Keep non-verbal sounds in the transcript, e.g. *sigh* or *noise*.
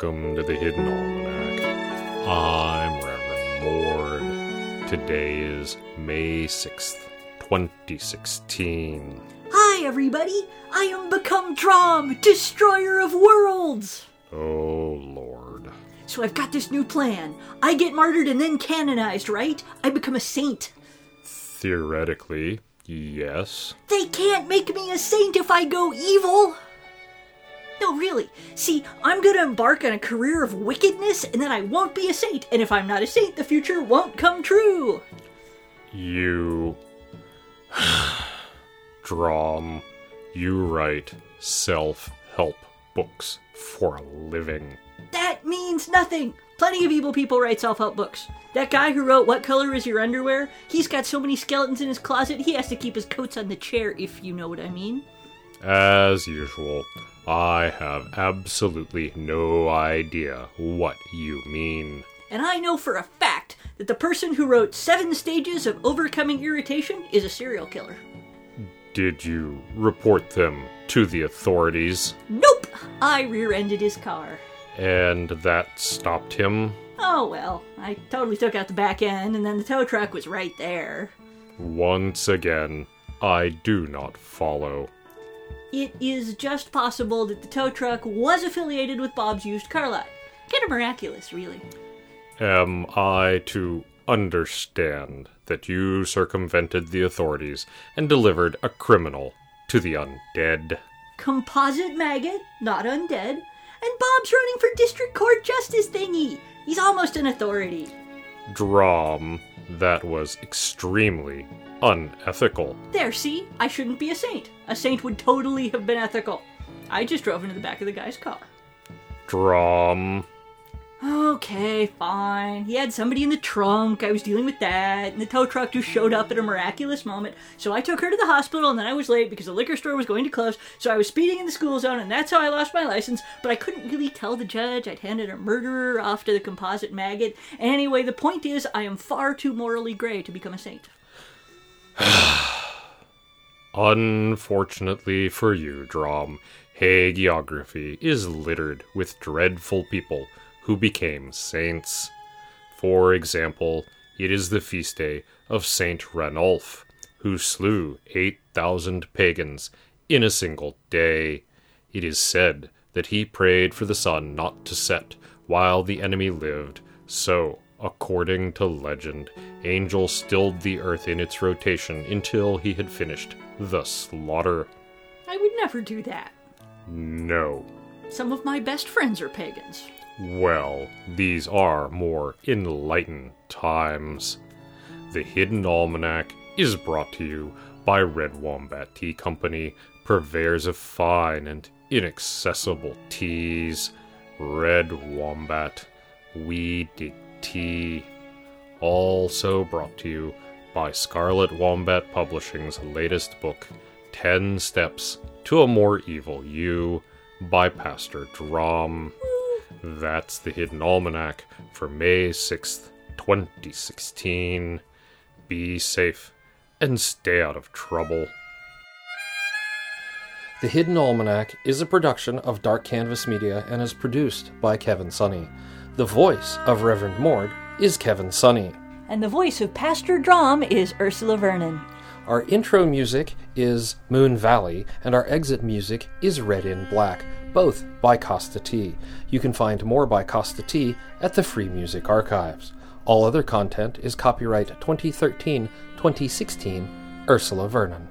welcome to the Hidden Almanac. I'm Reverend Mord. Today is May 6th, 2016. Hi, everybody! I am Become Drom, Destroyer of Worlds! Oh, Lord. So I've got this new plan. I get martyred and then canonized, right? I become a saint. Theoretically, yes. They can't make me a saint if I go evil! No, really. See, I'm gonna embark on a career of wickedness and then I won't be a saint, and if I'm not a saint, the future won't come true! You. *sighs* Drom, you write self help books for a living. That means nothing! Plenty of evil people write self help books. That guy who wrote What Color Is Your Underwear, he's got so many skeletons in his closet, he has to keep his coats on the chair, if you know what I mean. As usual, I have absolutely no idea what you mean. And I know for a fact that the person who wrote Seven Stages of Overcoming Irritation is a serial killer. Did you report them to the authorities? Nope! I rear ended his car. And that stopped him? Oh well, I totally took out the back end, and then the tow truck was right there. Once again, I do not follow. It is just possible that the tow truck was affiliated with Bob's used car lot. Kind of miraculous, really. Am I to understand that you circumvented the authorities and delivered a criminal to the undead? Composite maggot, not undead. And Bob's running for district court justice thingy. He's almost an authority. Drom, that was extremely unethical. There, see? I shouldn't be a saint. A saint would totally have been ethical. I just drove into the back of the guy's car. Drom. Okay, fine. He had somebody in the trunk. I was dealing with that, and the tow truck just showed up at a miraculous moment. So I took her to the hospital, and then I was late because the liquor store was going to close. So I was speeding in the school zone, and that's how I lost my license. But I couldn't really tell the judge I'd handed a murderer off to the composite maggot. Anyway, the point is, I am far too morally gray to become a saint. *sighs* Unfortunately for you, Drom, hagiography is littered with dreadful people who became saints. For example, it is the feast day of Saint Ranulf, who slew 8,000 pagans in a single day. It is said that he prayed for the sun not to set while the enemy lived, so, according to legend, angels stilled the earth in its rotation until he had finished the slaughter. I would never do that. No. Some of my best friends are pagans. Well, these are more enlightened times. The Hidden Almanac is brought to you by Red Wombat Tea Company, purveyors of fine and inaccessible teas. Red Wombat, we dig tea. Also brought to you by Scarlet Wombat Publishing's latest book, 10 Steps to a More Evil You, by Pastor Drom. That's the Hidden Almanac for May 6th, 2016. Be safe and stay out of trouble. The Hidden Almanac is a production of Dark Canvas Media and is produced by Kevin Sonney. The voice of Reverend Mord is Kevin Sonney. And the voice of Pastor Drom is Ursula Vernon. Our intro music is Moon Valley, and our exit music is Red in Black, both by Kosta T. You can find more by Kosta T at the Free Music Archives. All other content is copyright 2013 2016 Ursula Vernon.